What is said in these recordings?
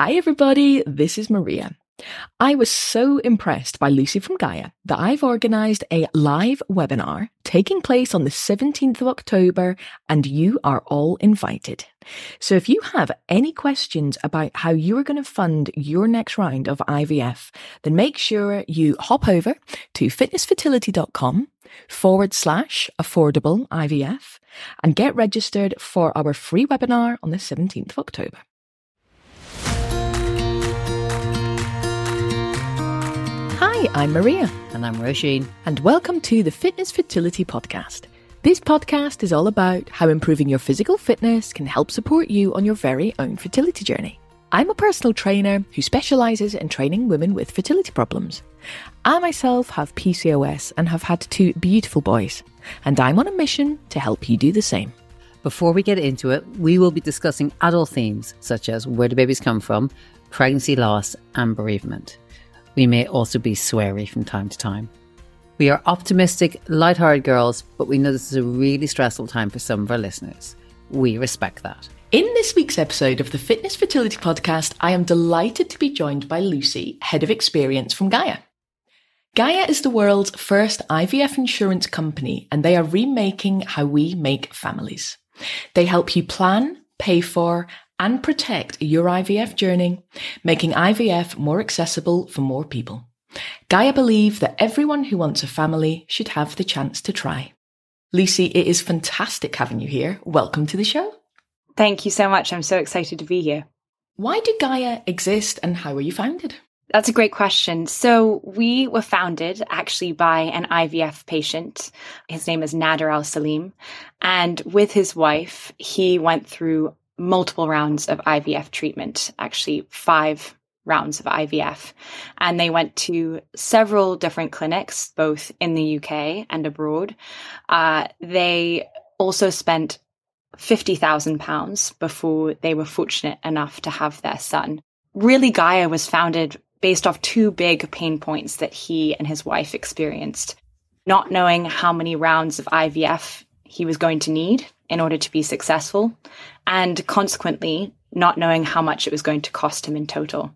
Hi, everybody. This is Maria. I was so impressed by Lucy from Gaia that I've organised a live webinar taking place on the 17th of October, and you are all invited. So if you have any questions about how you are going to fund your next round of IVF, then make sure you hop over to fitnessfertility.com forward slash affordable IVF and get registered for our free webinar on the 17th of October. Hi, I'm Maria. And I'm Roisin. And welcome to the Fitness Fertility Podcast. This podcast is all about how improving your physical fitness can help support you on your very own fertility journey. I'm a personal trainer who specialises in training women with fertility problems. I myself have PCOS and have had two beautiful boys, and I'm on a mission to help you do the same. Before we get into it, we will be discussing adult themes such as where do babies come from, pregnancy loss, and bereavement. We may also be sweary from time to time. We are optimistic, light-hearted girls, but we know this is a really stressful time for some of our listeners. We respect that. In this week's episode of the Fitness Fertility Podcast, I am delighted to be joined by Lucy, Head of Experience from Gaia. Gaia is the world's first IVF insurance company, and they are remaking how we make families. They help you plan, pay for, and protect your IVF journey, making IVF more accessible for more people. Gaia believe that everyone who wants a family should have the chance to try. Lucy, it is fantastic having you here. Welcome to the show. Thank you so much. I'm so excited to be here. Why did Gaia exist and how were you founded? That's a great question. So we were founded actually by an IVF patient. His name is Nader Al Salim. And with his wife, he went through multiple rounds of IVF treatment, actually five rounds of IVF. And they went to several different clinics, both in the UK and abroad. Uh, they also spent £50,000 before they were fortunate enough to have their son. Really, Gaia was founded based off two big pain points that he and his wife experienced. Not knowing how many rounds of IVF he was going to need in order to be successful, and consequently, not knowing how much it was going to cost him in total.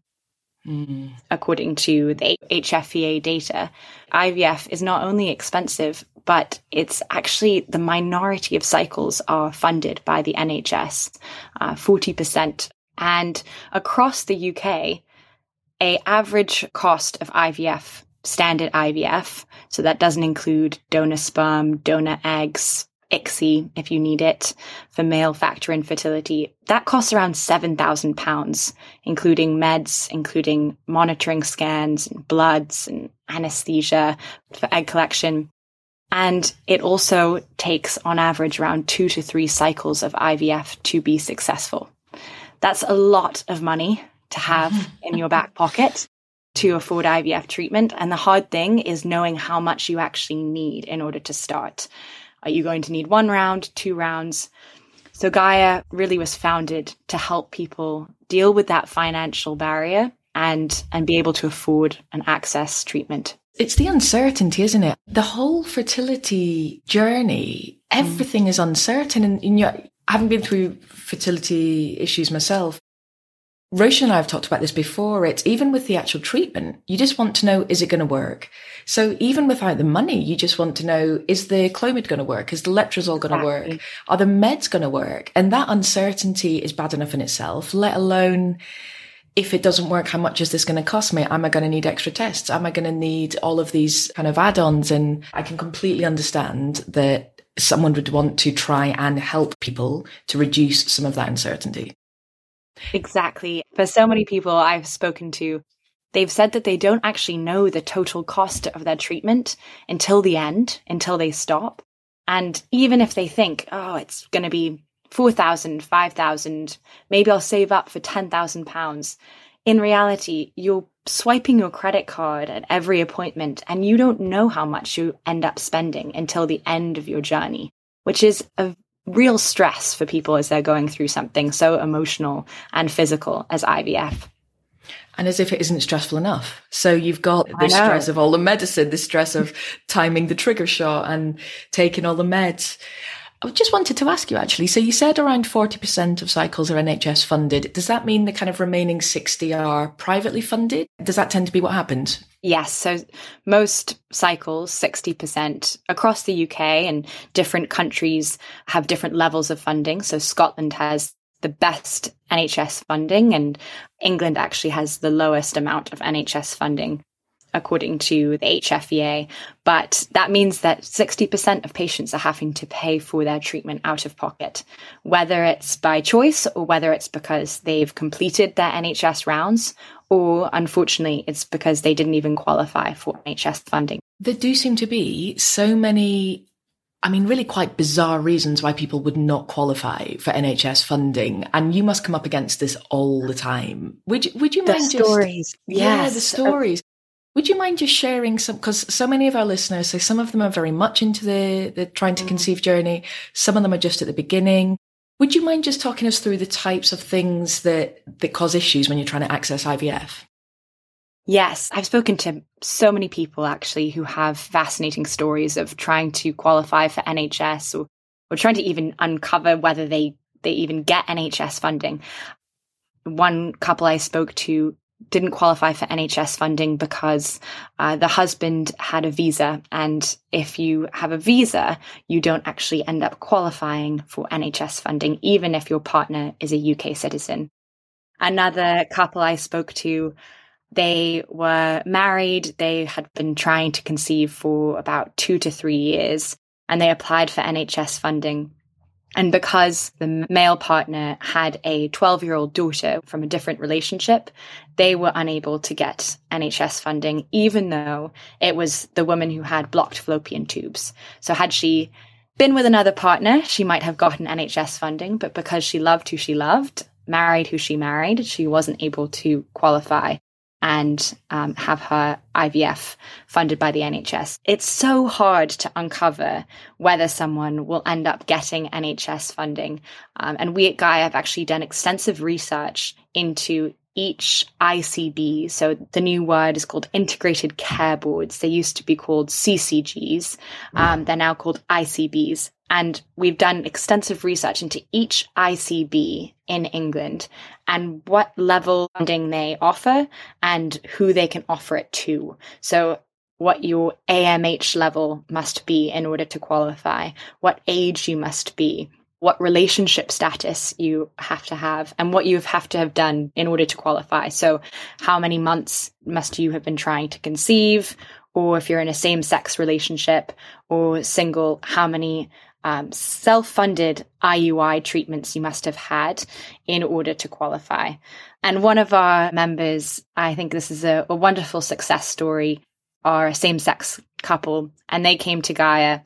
Mm. According to the HFEA data, IVF is not only expensive, but it's actually the minority of cycles are funded by the NHS, uh, 40%. And across the UK, a average cost of IVF, standard IVF, so that doesn't include donor sperm, donor eggs, ICSI if you need it for male factor infertility. That costs around £7,000, including meds, including monitoring scans and bloods and anesthesia for egg collection. And it also takes on average around two to three cycles of IVF to be successful. That's a lot of money to have in your back pocket to afford IVF treatment. And the hard thing is knowing how much you actually need in order to start. Are you going to need one round, two rounds? So Gaia really was founded to help people deal with that financial barrier and and be able to afford and access treatment. It's the uncertainty, isn't it? The whole fertility journey, everything mm. is uncertain. And, you know, I haven't been through fertility issues myself. Roisin and I have talked about this before. It's even with the actual treatment, you just want to know, is it going to work? So even without the money, you just want to know, is the Clomid going to work? Is the letrozole going to work? Are the meds going to work? And that uncertainty is bad enough in itself, let alone if it doesn't work, how much is this going to cost me? Am I going to need extra tests? Am I going to need all of these kind of add-ons? And I can completely understand that someone would want to try and help people to reduce some of that uncertainty. Exactly. For so many people I've spoken to, they've said that they don't actually know the total cost of their treatment until the end, until they stop. And even if they think, oh, it's going to be 4,000, 5,000, maybe I'll save up for 10,000 pounds. In reality, you're swiping your credit card at every appointment and you don't know how much you end up spending until the end of your journey, which is a real stress for people as they're going through something so emotional and physical as IVF. And as if it isn't stressful enough. So you've got the stress of all the medicine, the stress of timing the trigger shot and taking all the meds. I just wanted to ask you actually. So you said around 40% of cycles are NHS funded. Does that mean the kind of remaining 60 are privately funded? Does that tend to be what happens? Yes. So most cycles, 60% across the UK and different countries have different levels of funding. So Scotland has the best NHS funding and England actually has the lowest amount of NHS funding according to the HFEA. But that means that 60% of patients are having to pay for their treatment out of pocket, whether it's by choice or whether it's because they've completed their NHS rounds, or unfortunately, it's because they didn't even qualify for NHS funding. There do seem to be so many I mean, really quite bizarre reasons why people would not qualify for NHS funding, and you must come up against this all the time. Would you, would you the mind stories? Just, yes. Yeah, the stories. Would you mind just sharing some? Because so many of our listeners, so some of them are very much into the, the trying to mm. conceive journey. Some of them are just at the beginning. Would you mind just talking us through the types of things that, that cause issues when you're trying to access IVF? Yes, I've spoken to so many people actually who have fascinating stories of trying to qualify for NHS or, or trying to even uncover whether they, they even get NHS funding. One couple I spoke to didn't qualify for NHS funding because uh, the husband had a visa. And if you have a visa, you don't actually end up qualifying for NHS funding, even if your partner is a UK citizen. Another couple I spoke to, they were married. They had been trying to conceive for about two to three years and they applied for NHS funding and because the male partner had a 12 year old daughter from a different relationship, they were unable to get NHS funding, even though it was the woman who had blocked fallopian tubes. So, had she been with another partner, she might have gotten NHS funding, but because she loved who she loved, married who she married, she wasn't able to qualify and um, have her IVF funded by the NHS. It's so hard to uncover whether someone will end up getting NHS funding. Um, and we at Gaia have actually done extensive research into each ICB. So the new word is called integrated care boards. They used to be called CCGs. Um, they're now called ICBs. And we've done extensive research into each ICB in England and what level funding they offer and who they can offer it to. So what your AMH level must be in order to qualify, what age you must be, what relationship status you have to have and what you have to have done in order to qualify. So, how many months must you have been trying to conceive? Or if you're in a same sex relationship or single, how many um, self funded IUI treatments you must have had in order to qualify? And one of our members, I think this is a, a wonderful success story, are a same sex couple, and they came to Gaia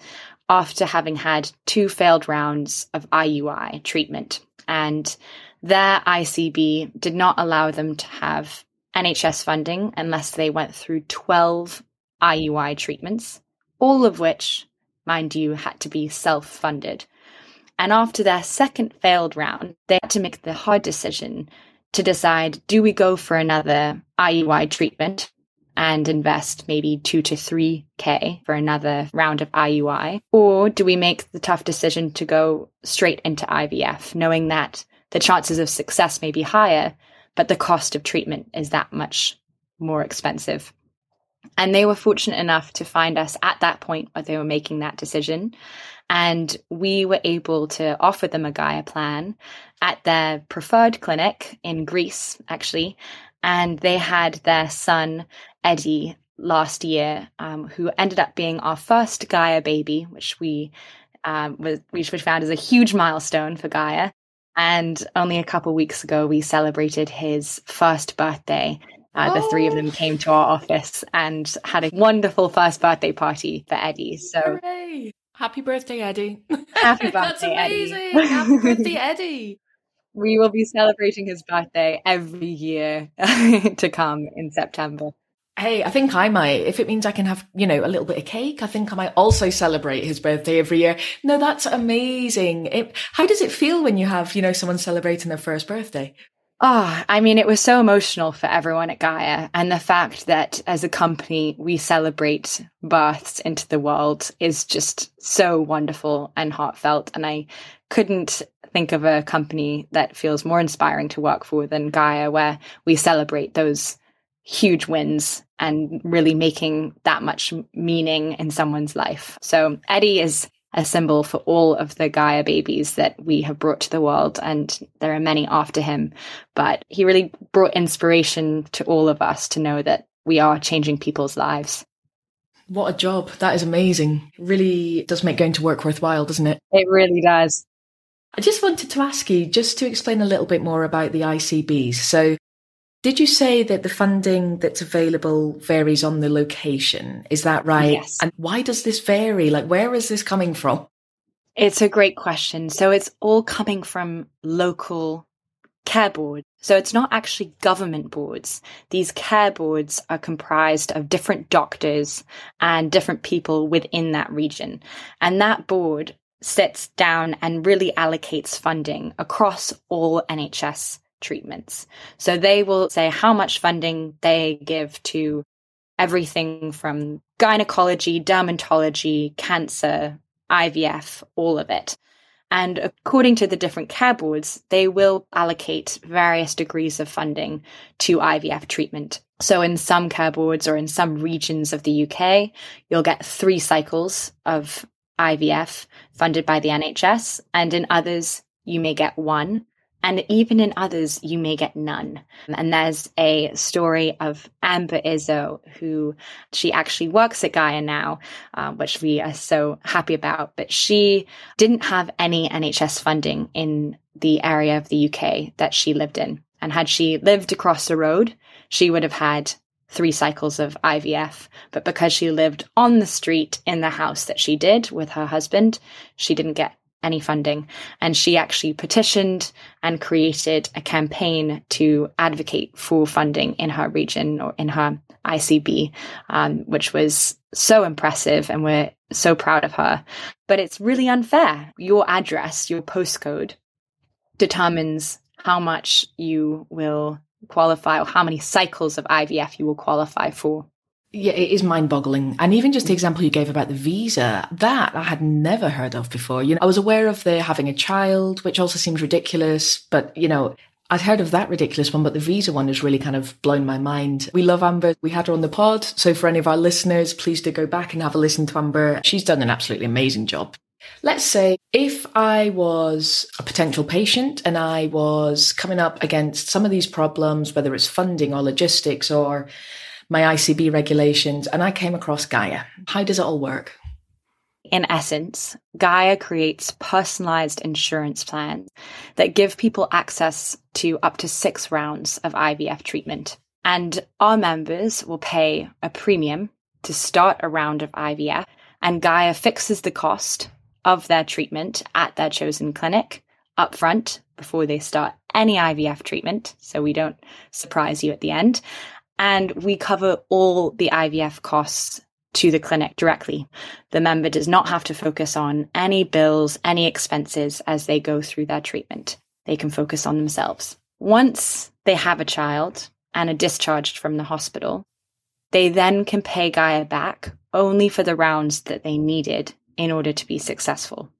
after having had two failed rounds of IUI treatment. And their ICB did not allow them to have NHS funding unless they went through 12 IUI treatments, all of which, mind you, had to be self funded. And after their second failed round, they had to make the hard decision to decide do we go for another IUI treatment and invest maybe two to three K for another round of IUI? Or do we make the tough decision to go straight into IVF, knowing that the chances of success may be higher, but the cost of treatment is that much more expensive? And they were fortunate enough to find us at that point where they were making that decision. And we were able to offer them a Gaia plan at their preferred clinic in Greece, actually. And they had their son Eddie last year, um, who ended up being our first Gaia baby, which we um, was which we found is a huge milestone for Gaia. And only a couple weeks ago, we celebrated his first birthday. Uh, the three of them came to our office and had a wonderful first birthday party for Eddie. So, Hooray. happy birthday, Eddie! Happy birthday, Eddie! happy birthday, Eddie! We will be celebrating his birthday every year to come in September. Hey, I think I might. If it means I can have, you know, a little bit of cake, I think I might also celebrate his birthday every year. No, that's amazing. It, how does it feel when you have, you know, someone celebrating their first birthday? Oh, I mean, it was so emotional for everyone at Gaia. And the fact that as a company, we celebrate births into the world is just so wonderful and heartfelt. And I couldn't think of a company that feels more inspiring to work for than Gaia, where we celebrate those huge wins and really making that much meaning in someone's life. So Eddie is a symbol for all of the Gaia babies that we have brought to the world. And there are many after him. But he really brought inspiration to all of us to know that we are changing people's lives. What a job. That is amazing. Really does make going to work worthwhile, doesn't it? It really does. I just wanted to ask you just to explain a little bit more about the ICBs. So, did you say that the funding that's available varies on the location? Is that right? Yes. And why does this vary? Like, where is this coming from? It's a great question. So it's all coming from local care boards. So it's not actually government boards. These care boards are comprised of different doctors and different people within that region. And that board sits down and really allocates funding across all NHS treatments. So they will say how much funding they give to everything from gynecology, dermatology, cancer, IVF, all of it. And according to the different care boards, they will allocate various degrees of funding to IVF treatment. So in some care boards or in some regions of the UK, you'll get three cycles of IVF funded by the NHS. And in others, you may get one. And even in others, you may get none. And there's a story of Amber Izzo, who she actually works at Gaia now, uh, which we are so happy about. But she didn't have any NHS funding in the area of the UK that she lived in. And had she lived across the road, she would have had three cycles of IVF. But because she lived on the street in the house that she did with her husband, she didn't get any funding. And she actually petitioned and created a campaign to advocate for funding in her region or in her ICB, um, which was so impressive. And we're so proud of her. But it's really unfair. Your address, your postcode determines how much you will qualify or how many cycles of IVF you will qualify for. Yeah, it is mind boggling. And even just the example you gave about the visa, that I had never heard of before. You know, I was aware of the having a child, which also seems ridiculous, but you know, I'd heard of that ridiculous one, but the visa one has really kind of blown my mind. We love Amber. We had her on the pod. So for any of our listeners, please do go back and have a listen to Amber. She's done an absolutely amazing job. Let's say if I was a potential patient and I was coming up against some of these problems, whether it's funding or logistics or my ICB regulations, and I came across Gaia. How does it all work? In essence, Gaia creates personalized insurance plans that give people access to up to six rounds of IVF treatment. And our members will pay a premium to start a round of IVF, and Gaia fixes the cost of their treatment at their chosen clinic upfront before they start any IVF treatment, so we don't surprise you at the end and we cover all the IVF costs to the clinic directly. The member does not have to focus on any bills, any expenses as they go through their treatment. They can focus on themselves. Once they have a child and are discharged from the hospital, they then can pay Gaia back only for the rounds that they needed in order to be successful.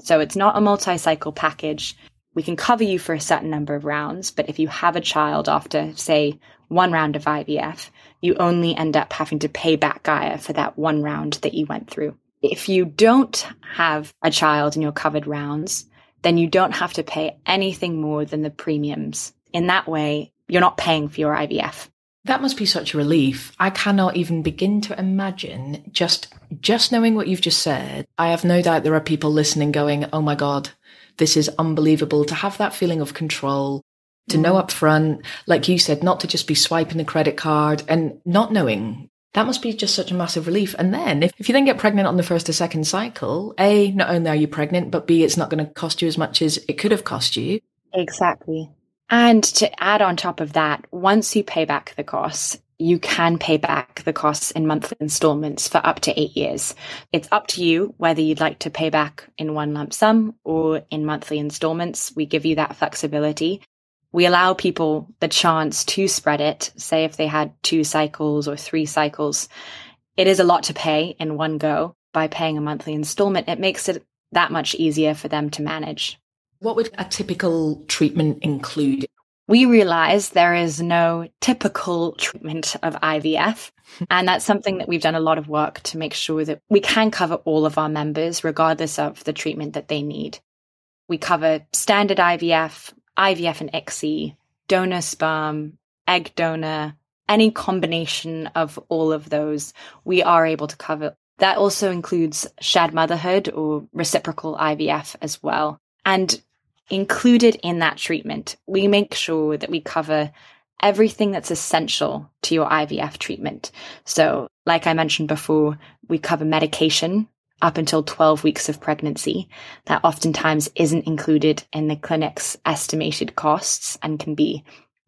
So it's not a multi cycle package. We can cover you for a certain number of rounds, but if you have a child after, say, one round of IVF, you only end up having to pay back Gaia for that one round that you went through. If you don't have a child in your covered rounds, then you don't have to pay anything more than the premiums. In that way, you're not paying for your IVF. That must be such a relief. I cannot even begin to imagine just just knowing what you've just said. I have no doubt there are people listening going, "Oh my god, this is unbelievable to have that feeling of control, to know up front, like you said, not to just be swiping the credit card and not knowing. That must be just such a massive relief. And then if, if you then get pregnant on the first or second cycle, A, not only are you pregnant, but B, it's not going to cost you as much as it could have cost you. Exactly. And to add on top of that, once you pay back the costs, you can pay back the costs in monthly installments for up to eight years. It's up to you whether you'd like to pay back in one lump sum or in monthly installments. We give you that flexibility we allow people the chance to spread it. Say if they had two cycles or three cycles, it is a lot to pay in one go. By paying a monthly installment, it makes it that much easier for them to manage. What would a typical treatment include? We realize there is no typical treatment of IVF. and that's something that we've done a lot of work to make sure that we can cover all of our members, regardless of the treatment that they need. We cover standard IVF, IVF and ICSI, donor sperm, egg donor, any combination of all of those, we are able to cover. That also includes shared motherhood or reciprocal IVF as well. And included in that treatment, we make sure that we cover everything that's essential to your IVF treatment. So, like I mentioned before, we cover medication up until 12 weeks of pregnancy. That oftentimes isn't included in the clinic's estimated costs and can be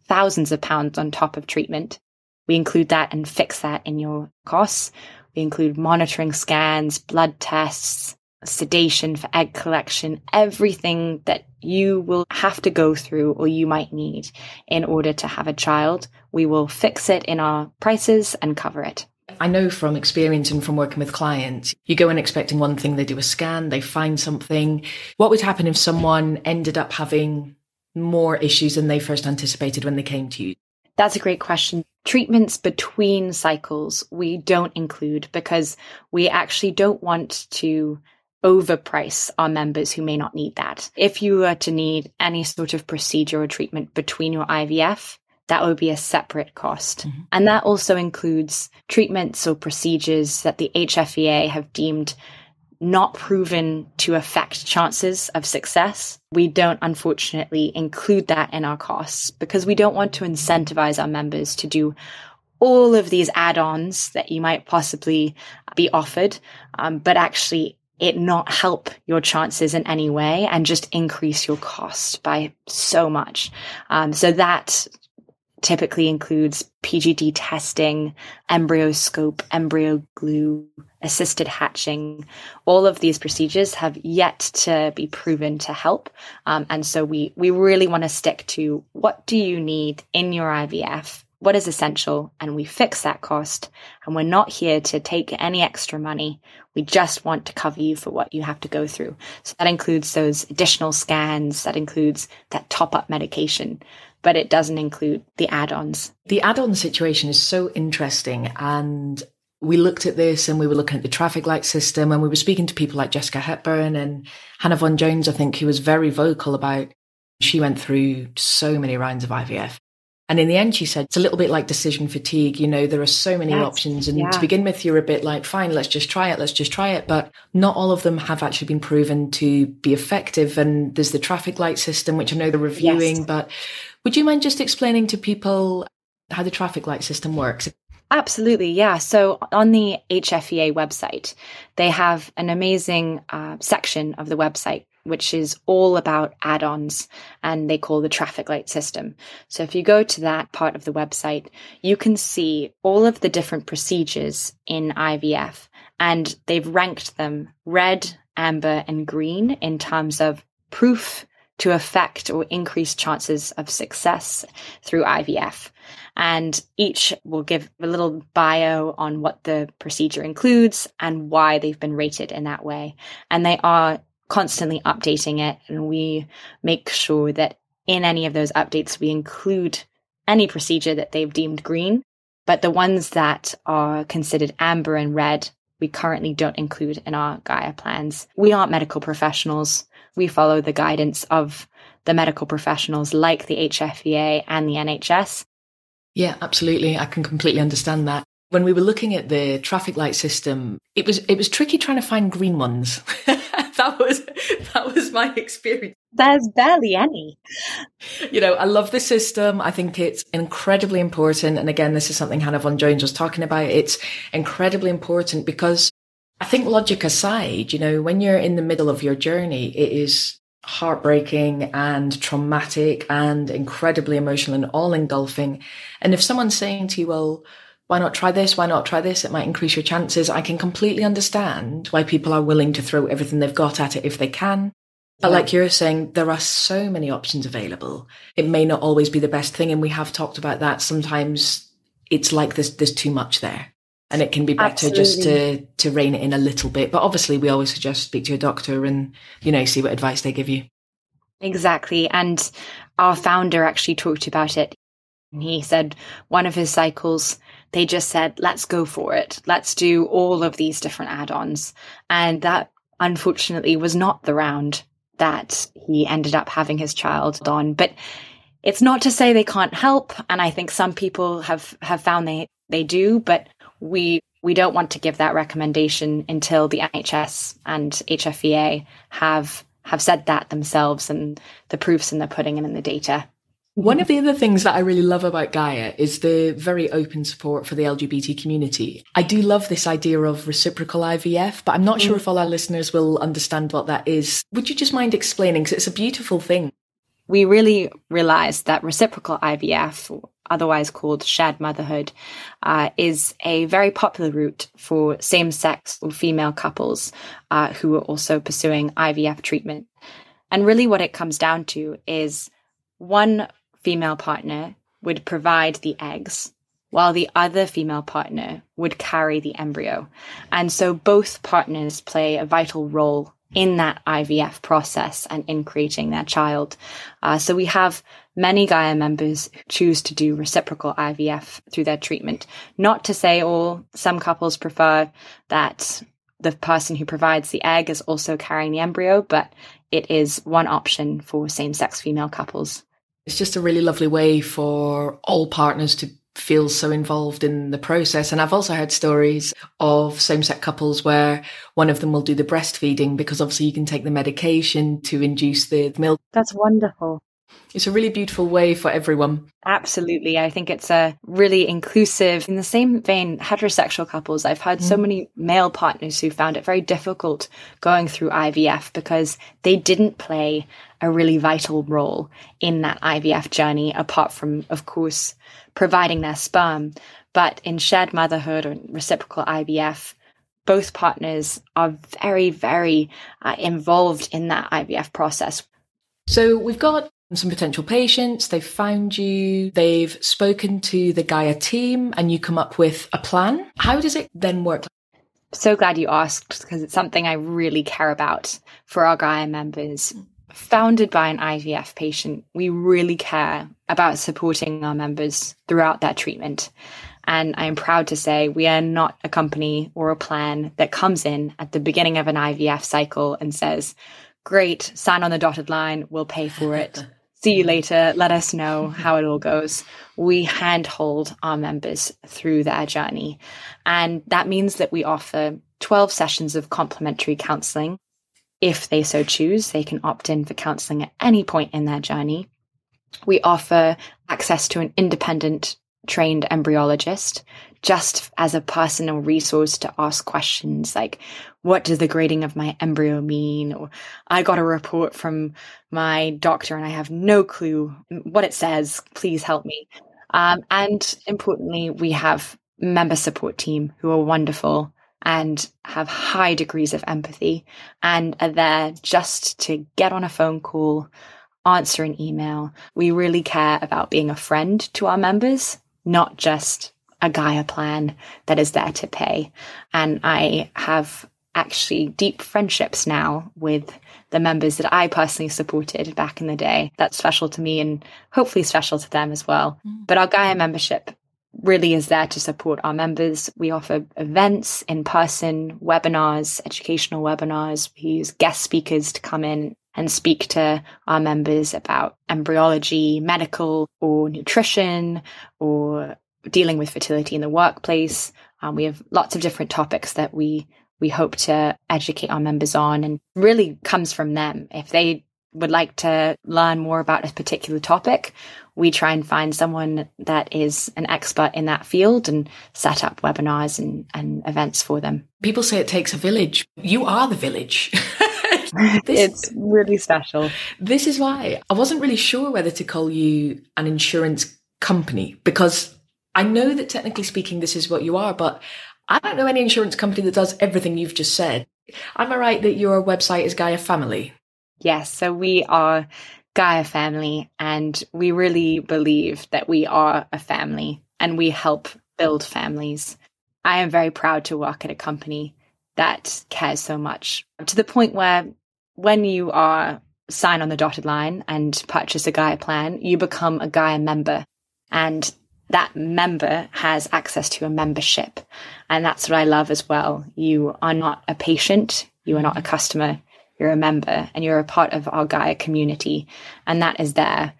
thousands of pounds on top of treatment. We include that and fix that in your costs. We include monitoring scans, blood tests, sedation for egg collection, everything that you will have to go through or you might need in order to have a child. We will fix it in our prices and cover it. I know from experience and from working with clients, you go in expecting one thing, they do a scan, they find something. What would happen if someone ended up having more issues than they first anticipated when they came to you? That's a great question. Treatments between cycles, we don't include because we actually don't want to overprice our members who may not need that. If you were to need any sort of procedure or treatment between your IVF, that would be a separate cost. Mm-hmm. And that also includes treatments or procedures that the HFEA have deemed not proven to affect chances of success. We don't unfortunately include that in our costs because we don't want to incentivize our members to do all of these add-ons that you might possibly be offered, um, but actually it not help your chances in any way and just increase your cost by so much. Um, so that typically includes PGD testing, EmbryoScope, embryo glue, assisted hatching. All of these procedures have yet to be proven to help. Um, and so we, we really want to stick to what do you need in your IVF? What is essential? And we fix that cost. And we're not here to take any extra money. We just want to cover you for what you have to go through. So that includes those additional scans. That includes that top up medication but it doesn't include the add ons. The add on situation is so interesting. And we looked at this and we were looking at the traffic light system and we were speaking to people like Jessica Hepburn and Hannah Vaughan Jones, I think, who was very vocal about she went through so many rounds of IVF. And in the end, she said, it's a little bit like decision fatigue. You know, there are so many yes, options. And yeah. to begin with, you're a bit like, fine, let's just try it. Let's just try it. But not all of them have actually been proven to be effective. And there's the traffic light system, which I know they're reviewing, yes. but would you mind just explaining to people how the traffic light system works? Absolutely, yeah. So on the HFEA website, they have an amazing uh, section of the website which is all about add ons and they call the traffic light system. So if you go to that part of the website, you can see all of the different procedures in IVF and they've ranked them red, amber, and green in terms of proof to affect or increase chances of success through IVF. And each will give a little bio on what the procedure includes and why they've been rated in that way. And they are constantly updating it. And we make sure that in any of those updates, we include any procedure that they've deemed green. But the ones that are considered amber and red, we currently don't include in our Gaia plans. We aren't medical professionals we follow the guidance of the medical professionals like the HFEA and the NHS. Yeah, absolutely. I can completely understand that. When we were looking at the traffic light system, it was it was tricky trying to find green ones. that was that was my experience. There's barely any. You know, I love the system. I think it's incredibly important. And again, this is something Hannah Vaughan Jones was talking about. It's incredibly important because I think logic aside, you know, when you're in the middle of your journey, it is heartbreaking and traumatic and incredibly emotional and all engulfing. And if someone's saying to you, well, why not try this? Why not try this? It might increase your chances. I can completely understand why people are willing to throw everything they've got at it if they can. But like you're saying, there are so many options available. It may not always be the best thing. And we have talked about that. Sometimes it's like there's, there's too much there and it can be better Absolutely. just to, to rein it in a little bit. But obviously we always suggest speak to your doctor and, you know, see what advice they give you. Exactly. And our founder actually talked about it. He said one of his cycles, they just said, let's go for it. Let's do all of these different add ons. And that unfortunately was not the round that he ended up having his child on. But it's not to say they can't help. And I think some people have, have found they, they do, but we, we don't want to give that recommendation until the NHS and HFEA have, have said that themselves and the proofs in the pudding and in the data. One of the other things that I really love about Gaia is the very open support for the LGBT community. I do love this idea of reciprocal IVF, but I'm not sure if all our listeners will understand what that is. Would you just mind explaining? Because it's a beautiful thing. We really realized that reciprocal IVF, otherwise called shared motherhood, uh, is a very popular route for same sex or female couples uh, who are also pursuing IVF treatment. And really, what it comes down to is one female partner would provide the eggs while the other female partner would carry the embryo. And so both partners play a vital role in that IVF process and in creating their child. Uh, so we have many Gaia members choose to do reciprocal IVF through their treatment. Not to say all, some couples prefer that the person who provides the egg is also carrying the embryo, but it is one option for same sex female couples. It's just a really lovely way for all partners to feel so involved in the process. And I've also heard stories of same sex couples where one of them will do the breastfeeding because obviously you can take the medication to induce the milk. That's wonderful. It's a really beautiful way for everyone. Absolutely. I think it's a really inclusive. In the same vein, heterosexual couples, I've had mm. so many male partners who found it very difficult going through IVF because they didn't play a really vital role in that IVF journey, apart from, of course, providing their sperm. But in shared motherhood or reciprocal IVF, both partners are very, very uh, involved in that IVF process. So we've got some potential patients, they've found you, they've spoken to the Gaia team, and you come up with a plan. How does it then work? So glad you asked because it's something I really care about for our Gaia members. Founded by an IVF patient, we really care about supporting our members throughout their treatment. And I am proud to say we are not a company or a plan that comes in at the beginning of an IVF cycle and says, Great, sign on the dotted line, we'll pay for it. see you mm-hmm. later. Let us know mm-hmm. how it all goes. We handhold our members through their journey. And that means that we offer 12 sessions of complimentary counseling. If they so choose, they can opt in for counseling at any point in their journey. We offer access to an independent trained embryologist just as a personal resource to ask questions like, what does the grading of my embryo mean? Or I got a report from my doctor and I have no clue what it says. Please help me. Um, and importantly, we have member support team who are wonderful and have high degrees of empathy and are there just to get on a phone call, answer an email. We really care about being a friend to our members, not just a Gaia plan that is there to pay. And I have actually deep friendships now with the members that I personally supported back in the day. That's special to me and hopefully special to them as well. Mm. But our Gaia membership really is there to support our members. We offer events in person, webinars, educational webinars. We use guest speakers to come in and speak to our members about embryology, medical or nutrition or dealing with fertility in the workplace. Um, we have lots of different topics that we we hope to educate our members on, and really comes from them. If they would like to learn more about a particular topic, we try and find someone that is an expert in that field and set up webinars and, and events for them. People say it takes a village. You are the village. it's really special. This is why I wasn't really sure whether to call you an insurance company because I know that technically speaking, this is what you are, but I don't know any insurance company that does everything you've just said. Am I right that your website is Gaia Family? Yes. So we are Gaia family and we really believe that we are a family and we help build families. I am very proud to work at a company that cares so much to the point where when you are sign on the dotted line and purchase a Gaia plan, you become a Gaia member. And that member has access to a membership. And that's what I love as well. You are not a patient, you are not a customer, you're a member, and you're a part of our Gaia community. And that is there,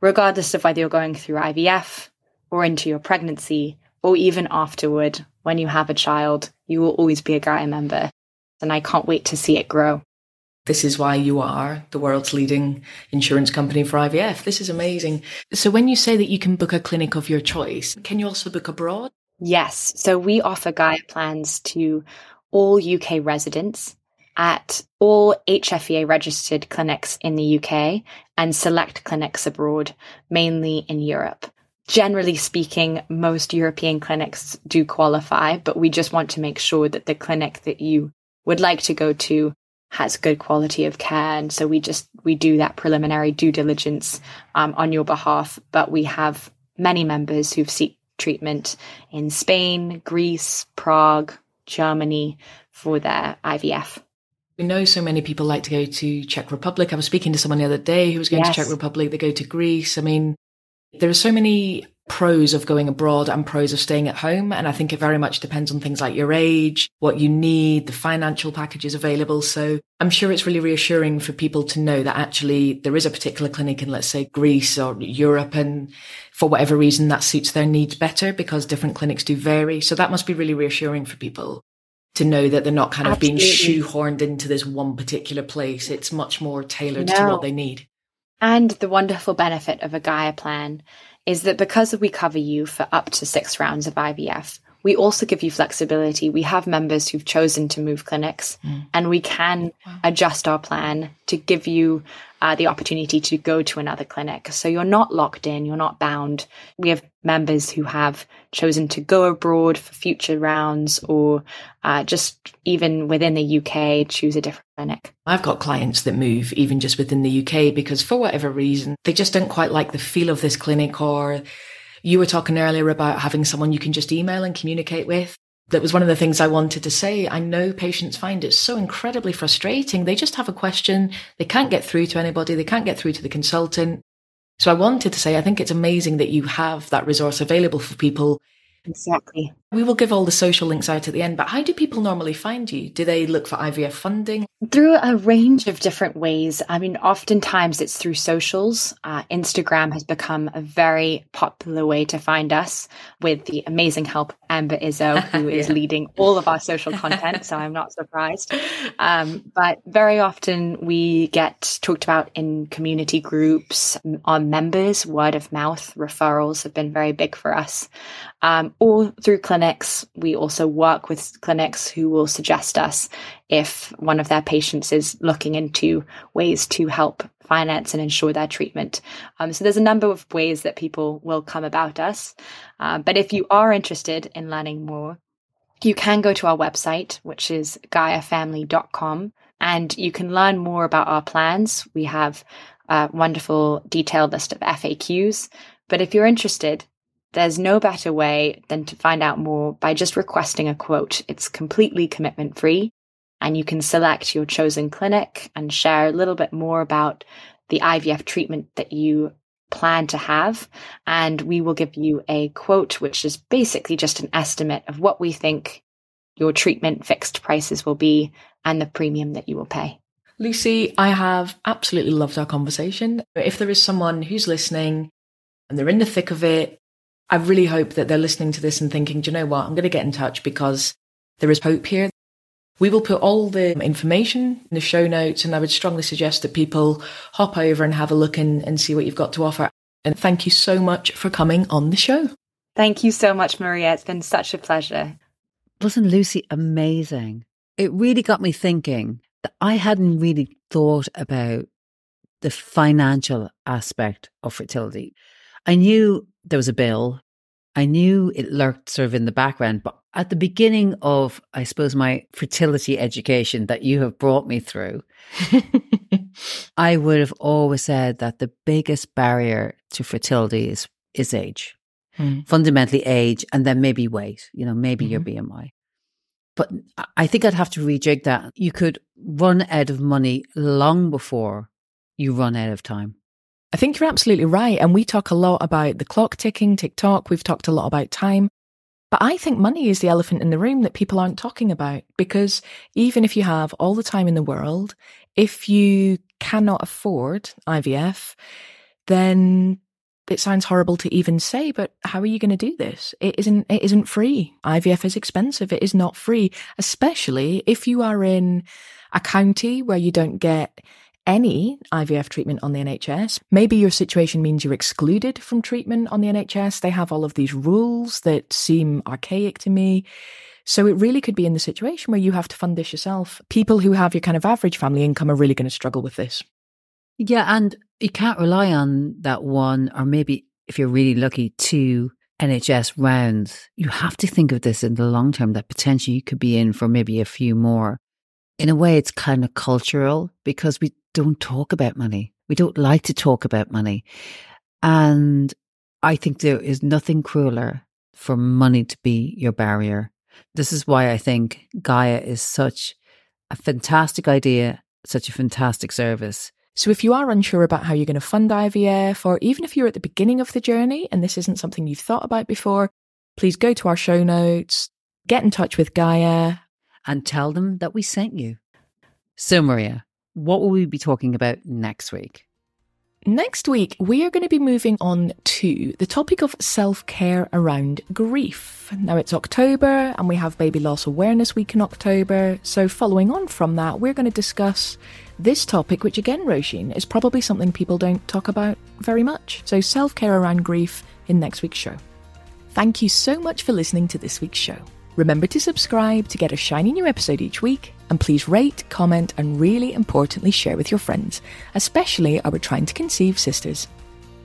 regardless of whether you're going through IVF or into your pregnancy or even afterward when you have a child, you will always be a Gaia member. And I can't wait to see it grow. This is why you are the world's leading insurance company for IVF. This is amazing. So when you say that you can book a clinic of your choice, can you also book abroad? Yes. So we offer Gaia plans to all UK residents at all HFEA registered clinics in the UK and select clinics abroad, mainly in Europe. Generally speaking, most European clinics do qualify, but we just want to make sure that the clinic that you would like to go to has good quality of care. And so we just we do that preliminary due diligence um, on your behalf. But we have many members who've seek treatment in spain greece prague germany for their ivf we know so many people like to go to czech republic. I was speaking to someone the other day who was going yes. to czech republic. They go to greece. I mean there are so many pros of going abroad and pros of staying at home. And I think it very much depends on things like your age, what you need, the financial packages available. So I'm sure it's really reassuring for people to know that actually there is a particular clinic in, let's say, Greece or Europe. And for whatever reason, that suits their needs better because different clinics do vary. So that must be really reassuring for people to know that they're not kind of Absolutely. being shoehorned into this one particular place. It's much more tailored no. to what they need. And the wonderful benefit of a Gaia plan is that because we cover you for up to six rounds of IVF, we also give you flexibility. We have members who've chosen to move clinics, mm. and we can wow. adjust our plan to give you uh, the opportunity to go to another clinic. So you're not locked in, you're not bound. We have members who have chosen to go abroad for future rounds or uh, just even within the UK choose a different clinic. I've got clients that move even just within the UK because for whatever reason, they just don't quite like the feel of this clinic or you were talking earlier about having someone you can just email and communicate with that was one of the things I wanted to say. I know patients find it so incredibly frustrating. They just have a question. They can't get through to anybody. They can't get through to the consultant. So I wanted to say, I think it's amazing that you have that resource available for people Exactly. We will give all the social links out at the end, but how do people normally find you? Do they look for IVF funding? Through a range of different ways. I mean, oftentimes it's through socials. Uh, Instagram has become a very popular way to find us with the amazing help Amber Izzo, who is yeah. leading all of our social content. so I'm not surprised. Um, but very often we get talked about in community groups. Our members, word of mouth referrals have been very big for us um, or through clinics. We also work with clinics who will suggest us if one of their patients is looking into ways to help finance and insure their treatment. Um, so there's a number of ways that people will come about us. Uh, but if you are interested in learning more, you can go to our website, which is gaiafamily.com, and you can learn more about our plans. We have a wonderful detailed list of FAQs. But if you're interested, there's no better way than to find out more by just requesting a quote. It's completely commitment free and you can select your chosen clinic and share a little bit more about the IVF treatment that you plan to have. And we will give you a quote, which is basically just an estimate of what we think your treatment fixed prices will be and the premium that you will pay. Lucy, I have absolutely loved our conversation. If there is someone who's listening and they're in the thick of it, I really hope that they're listening to this and thinking, do you know what? I'm going to get in touch because there is hope here. We will put all the information in the show notes, and I would strongly suggest that people hop over and have a look and, and see what you've got to offer. And thank you so much for coming on the show. Thank you so much, Maria. It's been such a pleasure. Wasn't Lucy amazing? It really got me thinking that I hadn't really thought about the financial aspect of fertility. I knew there was a bill. I knew it lurked sort of in the background, but at the beginning of, I suppose, my fertility education that you have brought me through, I would have always said that the biggest barrier to fertility is, is age, mm. fundamentally age, and then maybe weight, you know, maybe mm-hmm. your BMI. But I think I'd have to rejig that. You could run out of money long before you run out of time. I think you're absolutely right. And we talk a lot about the clock ticking, tick tock. We've talked a lot about time. But I think money is the elephant in the room that people aren't talking about because even if you have all the time in the world, if you cannot afford IVF, then it sounds horrible to even say, but how are you going to do this? It isn't, it isn't free. IVF is expensive. It is not free, especially if you are in a county where you don't get any IVF treatment on the NHS. Maybe your situation means you're excluded from treatment on the NHS. They have all of these rules that seem archaic to me. So it really could be in the situation where you have to fund this yourself. People who have your kind of average family income are really going to struggle with this. Yeah, and you can't rely on that one, or maybe if you're really lucky, two NHS rounds. You have to think of this in the long term that potentially you could be in for maybe a few more. In a way, it's kind of cultural because we don't talk about money. We don't like to talk about money. And I think there is nothing crueler for money to be your barrier. This is why I think Gaia is such a fantastic idea, such a fantastic service. So, if you are unsure about how you're going to fund IVF, or even if you're at the beginning of the journey and this isn't something you've thought about before, please go to our show notes, get in touch with Gaia, and tell them that we sent you. So, Maria, what will we be talking about next week? Next week, we are going to be moving on to the topic of self care around grief. Now, it's October and we have Baby Loss Awareness Week in October. So, following on from that, we're going to discuss this topic, which again, Roisin, is probably something people don't talk about very much. So, self care around grief in next week's show. Thank you so much for listening to this week's show. Remember to subscribe to get a shiny new episode each week, and please rate, comment, and really importantly, share with your friends, especially our trying to conceive sisters.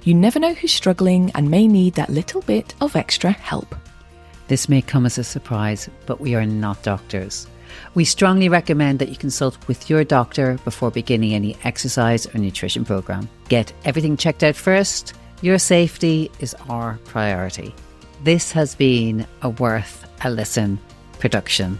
You never know who's struggling and may need that little bit of extra help. This may come as a surprise, but we are not doctors. We strongly recommend that you consult with your doctor before beginning any exercise or nutrition program. Get everything checked out first. Your safety is our priority. This has been a worth a listen production.